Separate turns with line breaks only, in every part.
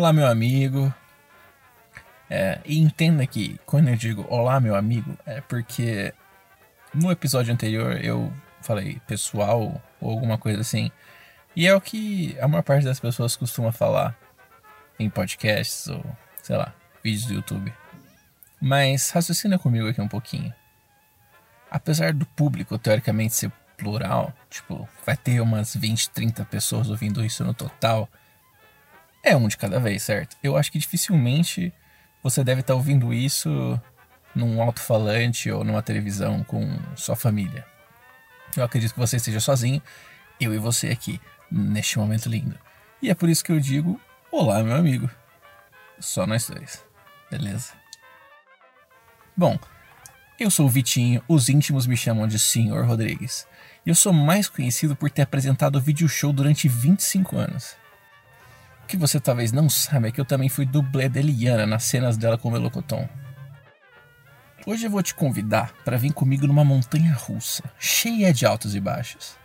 Olá, meu amigo. É, e entenda que quando eu digo olá, meu amigo, é porque no episódio anterior eu falei pessoal ou alguma coisa assim. E é o que a maior parte das pessoas costuma falar em podcasts ou, sei lá, vídeos do YouTube. Mas raciocina comigo aqui um pouquinho. Apesar do público teoricamente ser plural, tipo, vai ter umas 20, 30 pessoas ouvindo isso no total é um de cada vez, certo? Eu acho que dificilmente você deve estar tá ouvindo isso num alto-falante ou numa televisão com sua família. Eu acredito que você esteja sozinho, eu e você aqui, neste momento lindo. E é por isso que eu digo: Olá, meu amigo. Só nós dois, beleza? Bom, eu sou o Vitinho, os íntimos me chamam de Senhor Rodrigues. E eu sou mais conhecido por ter apresentado o vídeo show durante 25 anos que você talvez não saiba é que eu também fui dublê de Eliana nas cenas dela com o Melocoton. Hoje eu vou te convidar para vir comigo numa montanha russa, cheia de altos e baixos.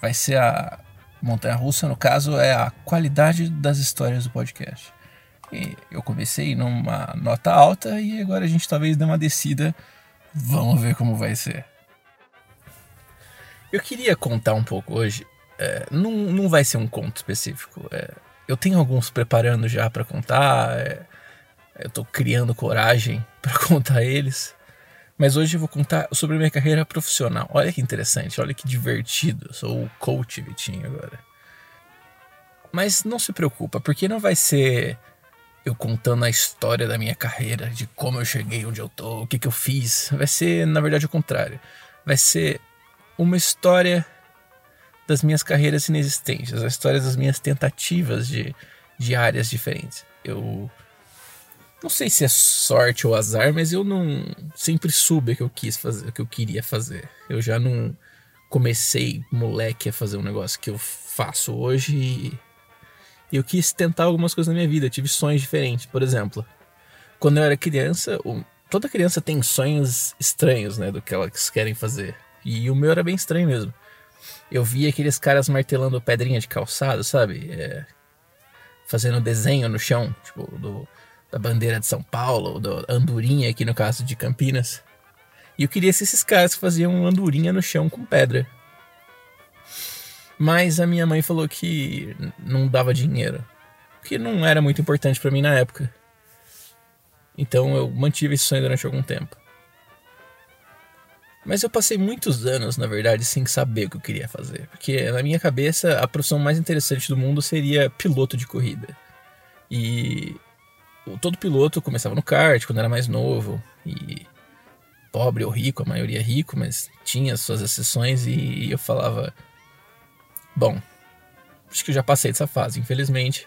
Vai ser a montanha russa, no caso, é a qualidade das histórias do podcast. E eu comecei numa nota alta e agora a gente talvez dê uma descida. Vamos ver como vai ser. Eu queria contar um pouco hoje. É, não, não vai ser um conto específico. É, eu tenho alguns preparando já para contar. É, eu tô criando coragem para contar eles. Mas hoje eu vou contar sobre minha carreira profissional. Olha que interessante, olha que divertido. Eu sou o coach Vitinho agora. Mas não se preocupa, porque não vai ser eu contando a história da minha carreira, de como eu cheguei onde eu tô, o que, que eu fiz. Vai ser, na verdade, o contrário. Vai ser uma história das minhas carreiras inexistentes, a história das minhas tentativas de, de áreas diferentes. Eu não sei se é sorte ou azar, mas eu não sempre soube o que eu quis fazer, o que eu queria fazer. Eu já não comecei moleque a fazer um negócio que eu faço hoje e eu quis tentar algumas coisas na minha vida, eu tive sonhos diferentes. Por exemplo, quando eu era criança, toda criança tem sonhos estranhos, né, do que elas querem fazer. E o meu era bem estranho mesmo eu vi aqueles caras martelando pedrinha de calçado, sabe? É, fazendo desenho no chão, tipo, do, da bandeira de São Paulo, da andorinha aqui no caso de Campinas. E eu queria ser esses caras que faziam andorinha no chão com pedra. Mas a minha mãe falou que não dava dinheiro. Que não era muito importante para mim na época. Então eu mantive esse sonho durante algum tempo. Mas eu passei muitos anos, na verdade, sem saber o que eu queria fazer. Porque na minha cabeça, a profissão mais interessante do mundo seria piloto de corrida. E todo piloto começava no kart quando era mais novo. E pobre ou rico, a maioria rico, mas tinha suas exceções. E eu falava: Bom, acho que eu já passei dessa fase, infelizmente.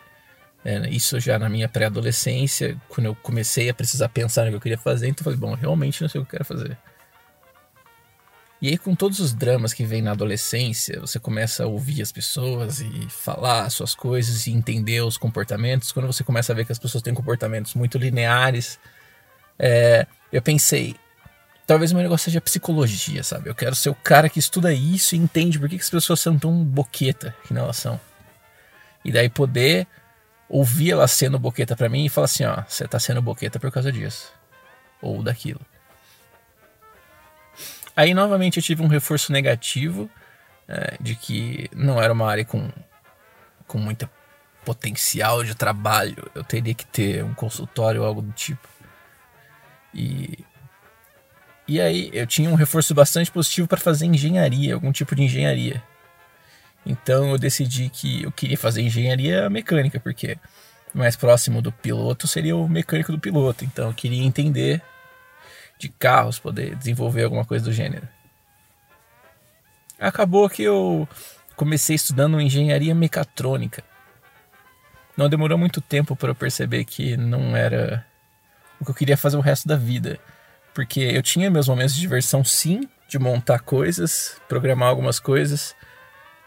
É, isso já na minha pré-adolescência, quando eu comecei a precisar pensar no que eu queria fazer. Então eu falei: Bom, realmente não sei o que eu quero fazer. E aí, com todos os dramas que vem na adolescência, você começa a ouvir as pessoas e falar as suas coisas e entender os comportamentos. Quando você começa a ver que as pessoas têm comportamentos muito lineares, é, eu pensei, talvez meu negócio seja psicologia, sabe? Eu quero ser o cara que estuda isso e entende por que, que as pessoas são tão boqueta que não elas são. E daí poder ouvir elas sendo boqueta para mim e falar assim: ó, você tá sendo boqueta por causa disso. Ou daquilo. Aí novamente eu tive um reforço negativo é, de que não era uma área com, com muita potencial de trabalho. Eu teria que ter um consultório ou algo do tipo. E, e aí eu tinha um reforço bastante positivo para fazer engenharia, algum tipo de engenharia. Então eu decidi que eu queria fazer engenharia mecânica, porque mais próximo do piloto seria o mecânico do piloto. Então eu queria entender de carros, poder desenvolver alguma coisa do gênero. Acabou que eu comecei estudando engenharia mecatrônica. Não demorou muito tempo para eu perceber que não era o que eu queria fazer o resto da vida. Porque eu tinha meus momentos de diversão, sim, de montar coisas, programar algumas coisas,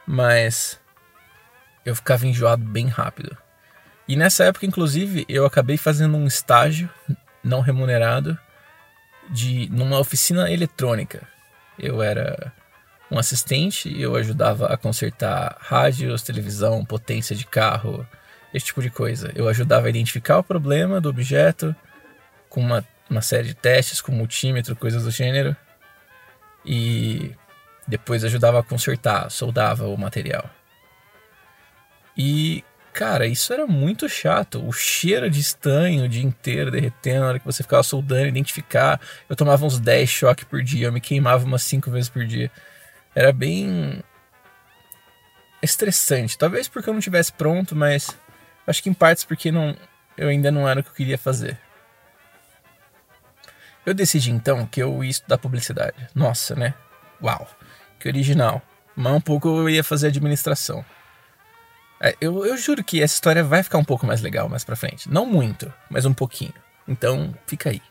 mas eu ficava enjoado bem rápido. E nessa época, inclusive, eu acabei fazendo um estágio não remunerado de numa oficina eletrônica. Eu era um assistente, eu ajudava a consertar rádios, televisão, potência de carro, esse tipo de coisa. Eu ajudava a identificar o problema do objeto com uma, uma série de testes, com multímetro, coisas do gênero. E depois ajudava a consertar, soldava o material. E, cara, isso era muito chato. O cheiro de estanho o dia inteiro derretendo, na hora que você ficava soldando, identificar. Eu tomava uns 10 choques por dia, eu me queimava umas 5 vezes por dia. Era bem estressante. Talvez porque eu não tivesse pronto, mas acho que em partes porque não, eu ainda não era o que eu queria fazer. Eu decidi então que eu ia estudar publicidade. Nossa, né? Uau, que original. Mas um pouco eu ia fazer administração. É, eu, eu juro que essa história vai ficar um pouco mais legal mais pra frente. Não muito, mas um pouquinho. Então, fica aí.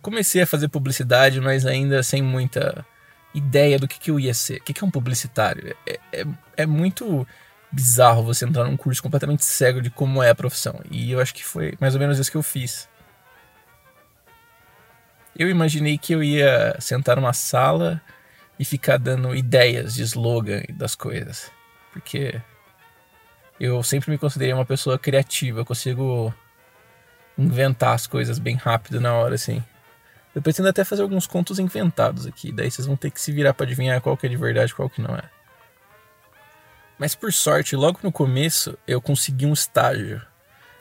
Comecei a fazer publicidade, mas ainda sem muita ideia do que, que eu ia ser. O que, que é um publicitário? É, é, é muito bizarro você entrar num curso completamente cego de como é a profissão. E eu acho que foi mais ou menos isso que eu fiz. Eu imaginei que eu ia sentar numa sala e ficar dando ideias de slogan das coisas. Porque eu sempre me considerei uma pessoa criativa, eu consigo inventar as coisas bem rápido na hora, assim. Eu pretendo até fazer alguns contos inventados aqui, daí vocês vão ter que se virar para adivinhar qual que é de verdade e qual que não é. Mas por sorte, logo no começo, eu consegui um estágio.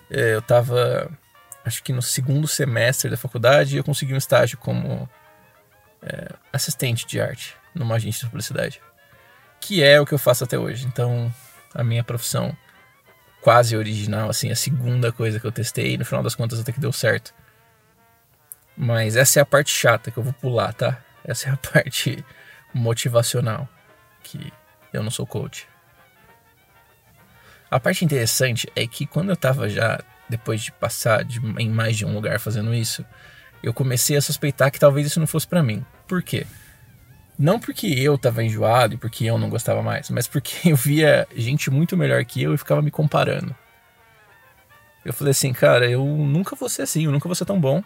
É, eu tava acho que no segundo semestre da faculdade, eu consegui um estágio como é, assistente de arte numa agência de publicidade, que é o que eu faço até hoje. Então, a minha profissão quase original, assim, a segunda coisa que eu testei, no final das contas até que deu certo. Mas essa é a parte chata que eu vou pular, tá? Essa é a parte motivacional, que eu não sou coach. A parte interessante é que quando eu tava já depois de passar de, em mais de um lugar fazendo isso, eu comecei a suspeitar que talvez isso não fosse para mim. Por quê? Não porque eu tava enjoado e porque eu não gostava mais, mas porque eu via gente muito melhor que eu e ficava me comparando. Eu falei assim, cara, eu nunca vou ser assim, eu nunca vou ser tão bom,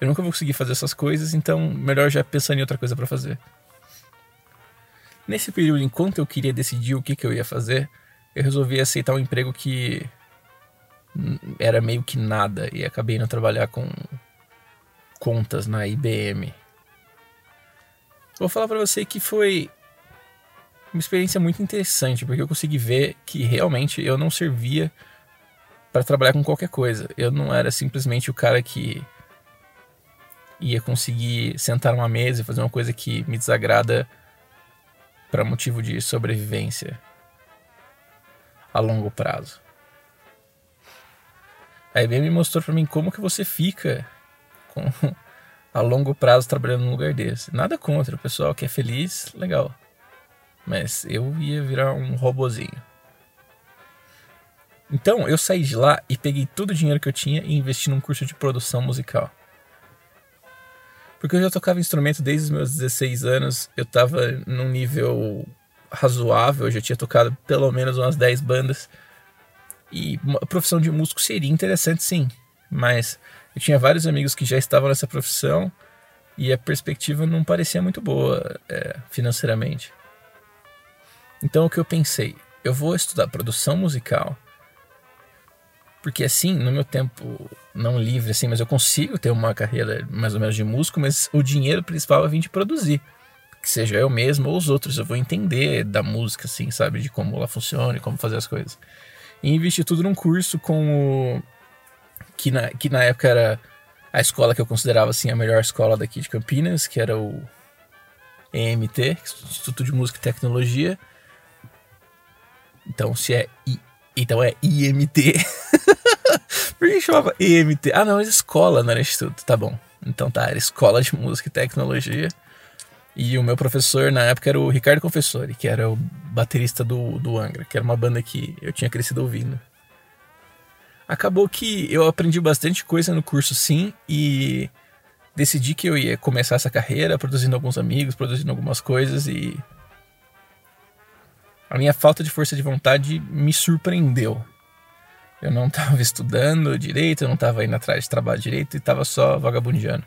eu nunca vou conseguir fazer essas coisas, então melhor já pensar em outra coisa para fazer. Nesse período, enquanto eu queria decidir o que, que eu ia fazer, eu resolvi aceitar um emprego que era meio que nada e acabei indo trabalhar com contas na IBM. Vou falar para você que foi uma experiência muito interessante, porque eu consegui ver que realmente eu não servia para trabalhar com qualquer coisa. Eu não era simplesmente o cara que ia conseguir sentar numa mesa e fazer uma coisa que me desagrada para motivo de sobrevivência a longo prazo. A IBM mostrou para mim como que você fica com, a longo prazo trabalhando num lugar desse. Nada contra, o pessoal que é feliz, legal. Mas eu ia virar um robozinho. Então eu saí de lá e peguei todo o dinheiro que eu tinha e investi num curso de produção musical. Porque eu já tocava instrumento desde os meus 16 anos, eu estava num nível razoável, eu já tinha tocado pelo menos umas 10 bandas. E a profissão de músico seria interessante sim, mas eu tinha vários amigos que já estavam nessa profissão e a perspectiva não parecia muito boa é, financeiramente. Então o que eu pensei? Eu vou estudar produção musical, porque assim, no meu tempo não livre, assim, mas eu consigo ter uma carreira mais ou menos de músico, mas o dinheiro principal vai vir de produzir. Que seja eu mesmo ou os outros, eu vou entender da música, assim, sabe? De como ela funciona e como fazer as coisas e investi tudo num curso com o. Que na, que na época era a escola que eu considerava assim, a melhor escola daqui de Campinas, que era o EMT, Instituto de Música e Tecnologia. Então, se é I, então é IMT. Por que chamava EMT? Ah, não, era escola, não era instituto. Tá bom. Então tá, era Escola de Música e Tecnologia. E o meu professor na época era o Ricardo Confessori, que era o baterista do, do Angra, que era uma banda que eu tinha crescido ouvindo. Acabou que eu aprendi bastante coisa no curso sim e decidi que eu ia começar essa carreira produzindo alguns amigos, produzindo algumas coisas e a minha falta de força de vontade me surpreendeu. Eu não estava estudando direito, eu não estava indo atrás de trabalho direito e estava só vagabundeando.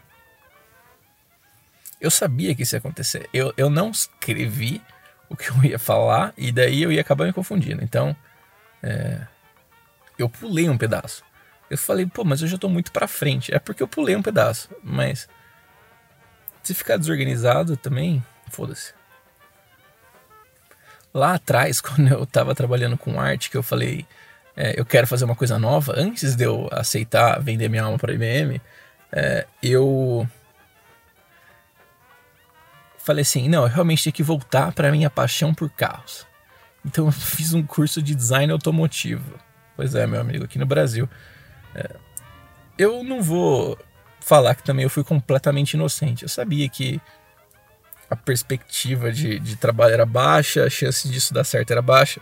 Eu sabia que isso ia acontecer. Eu, eu não escrevi o que eu ia falar e daí eu ia acabar me confundindo. Então, é, eu pulei um pedaço. Eu falei, pô, mas eu já tô muito pra frente. É porque eu pulei um pedaço. Mas se ficar desorganizado também, foda-se. Lá atrás, quando eu tava trabalhando com arte, que eu falei, é, eu quero fazer uma coisa nova, antes de eu aceitar vender minha alma para IBM, é, eu falei assim, não, eu realmente tenho que voltar para minha paixão por carros. Então eu fiz um curso de design automotivo. Pois é, meu amigo, aqui no Brasil. É, eu não vou falar que também eu fui completamente inocente. Eu sabia que a perspectiva de, de trabalho era baixa, a chance disso dar certo era baixa.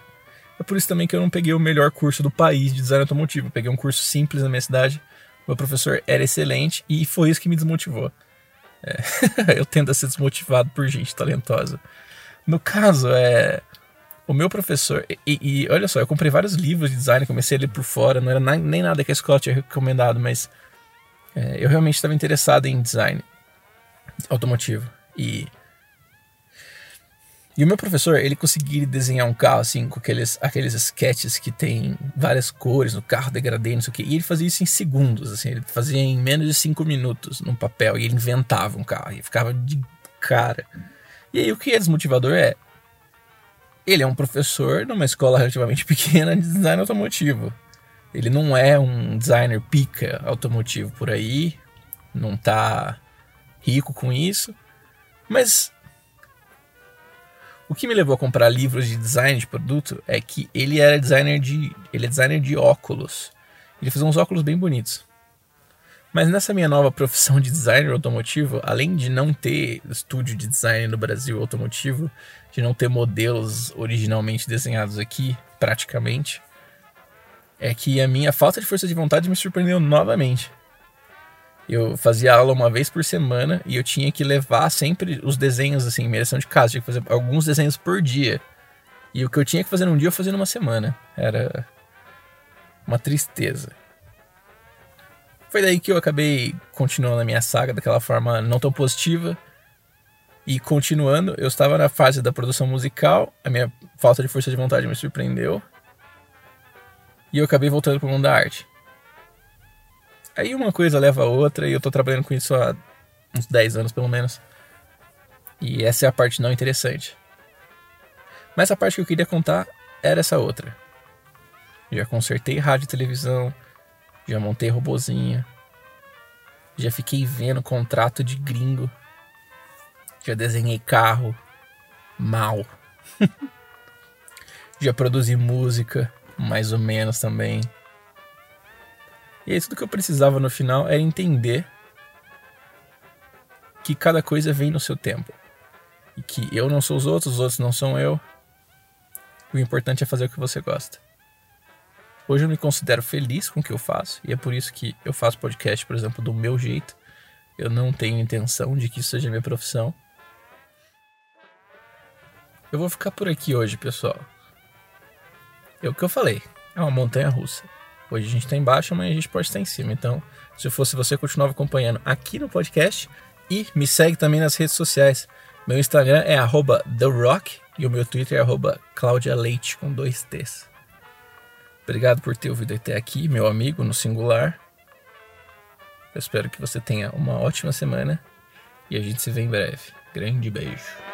É por isso também que eu não peguei o melhor curso do país de design automotivo. Eu peguei um curso simples na minha cidade. Meu professor era excelente e foi isso que me desmotivou. É, eu tendo a ser desmotivado por gente talentosa. No caso, é o meu professor. E, e, olha só, eu comprei vários livros de design, comecei a ler por fora, não era na, nem nada que a escola tinha recomendado, mas é, eu realmente estava interessado em design automotivo. E. E o meu professor, ele conseguia desenhar um carro assim, com aqueles, aqueles sketches que tem várias cores no carro, degradê, não sei o quê. E ele fazia isso em segundos, assim, ele fazia em menos de cinco minutos no papel. E ele inventava um carro e ficava de cara. E aí o que é desmotivador é ele é um professor numa escola relativamente pequena de design automotivo. Ele não é um designer pica automotivo por aí, não tá rico com isso, mas o que me levou a comprar livros de design de produto é que ele era designer de, ele é designer de óculos. Ele fazia uns óculos bem bonitos. Mas nessa minha nova profissão de designer automotivo, além de não ter estúdio de design no Brasil automotivo, de não ter modelos originalmente desenhados aqui, praticamente, é que a minha falta de força de vontade me surpreendeu novamente. Eu fazia aula uma vez por semana e eu tinha que levar sempre os desenhos assim, minha lição de casa, tinha que fazer alguns desenhos por dia. E o que eu tinha que fazer num dia eu fazia numa semana. Era uma tristeza. Foi daí que eu acabei continuando a minha saga daquela forma não tão positiva. E continuando, eu estava na fase da produção musical, a minha falta de força de vontade me surpreendeu. E eu acabei voltando para o mundo da arte. Aí uma coisa leva a outra e eu estou trabalhando com isso há uns 10 anos pelo menos. E essa é a parte não interessante. Mas a parte que eu queria contar era essa outra. Já consertei rádio e televisão, já montei robozinho. Já fiquei vendo contrato de gringo. Já desenhei carro. Mal. já produzi música, mais ou menos também. E aí tudo que eu precisava no final era entender que cada coisa vem no seu tempo. E que eu não sou os outros, os outros não são eu. O importante é fazer o que você gosta. Hoje eu me considero feliz com o que eu faço e é por isso que eu faço podcast, por exemplo, do meu jeito. Eu não tenho intenção de que isso seja minha profissão. Eu vou ficar por aqui hoje, pessoal. É o que eu falei, é uma montanha russa. Hoje a gente está embaixo, amanhã a gente pode estar em cima. Então, se fosse você, continuava acompanhando aqui no podcast e me segue também nas redes sociais. Meu Instagram é TheRock e o meu Twitter é Claudia Leite com dois T's. Obrigado por ter ouvido até aqui, meu amigo, no singular. Eu espero que você tenha uma ótima semana e a gente se vê em breve. Grande beijo.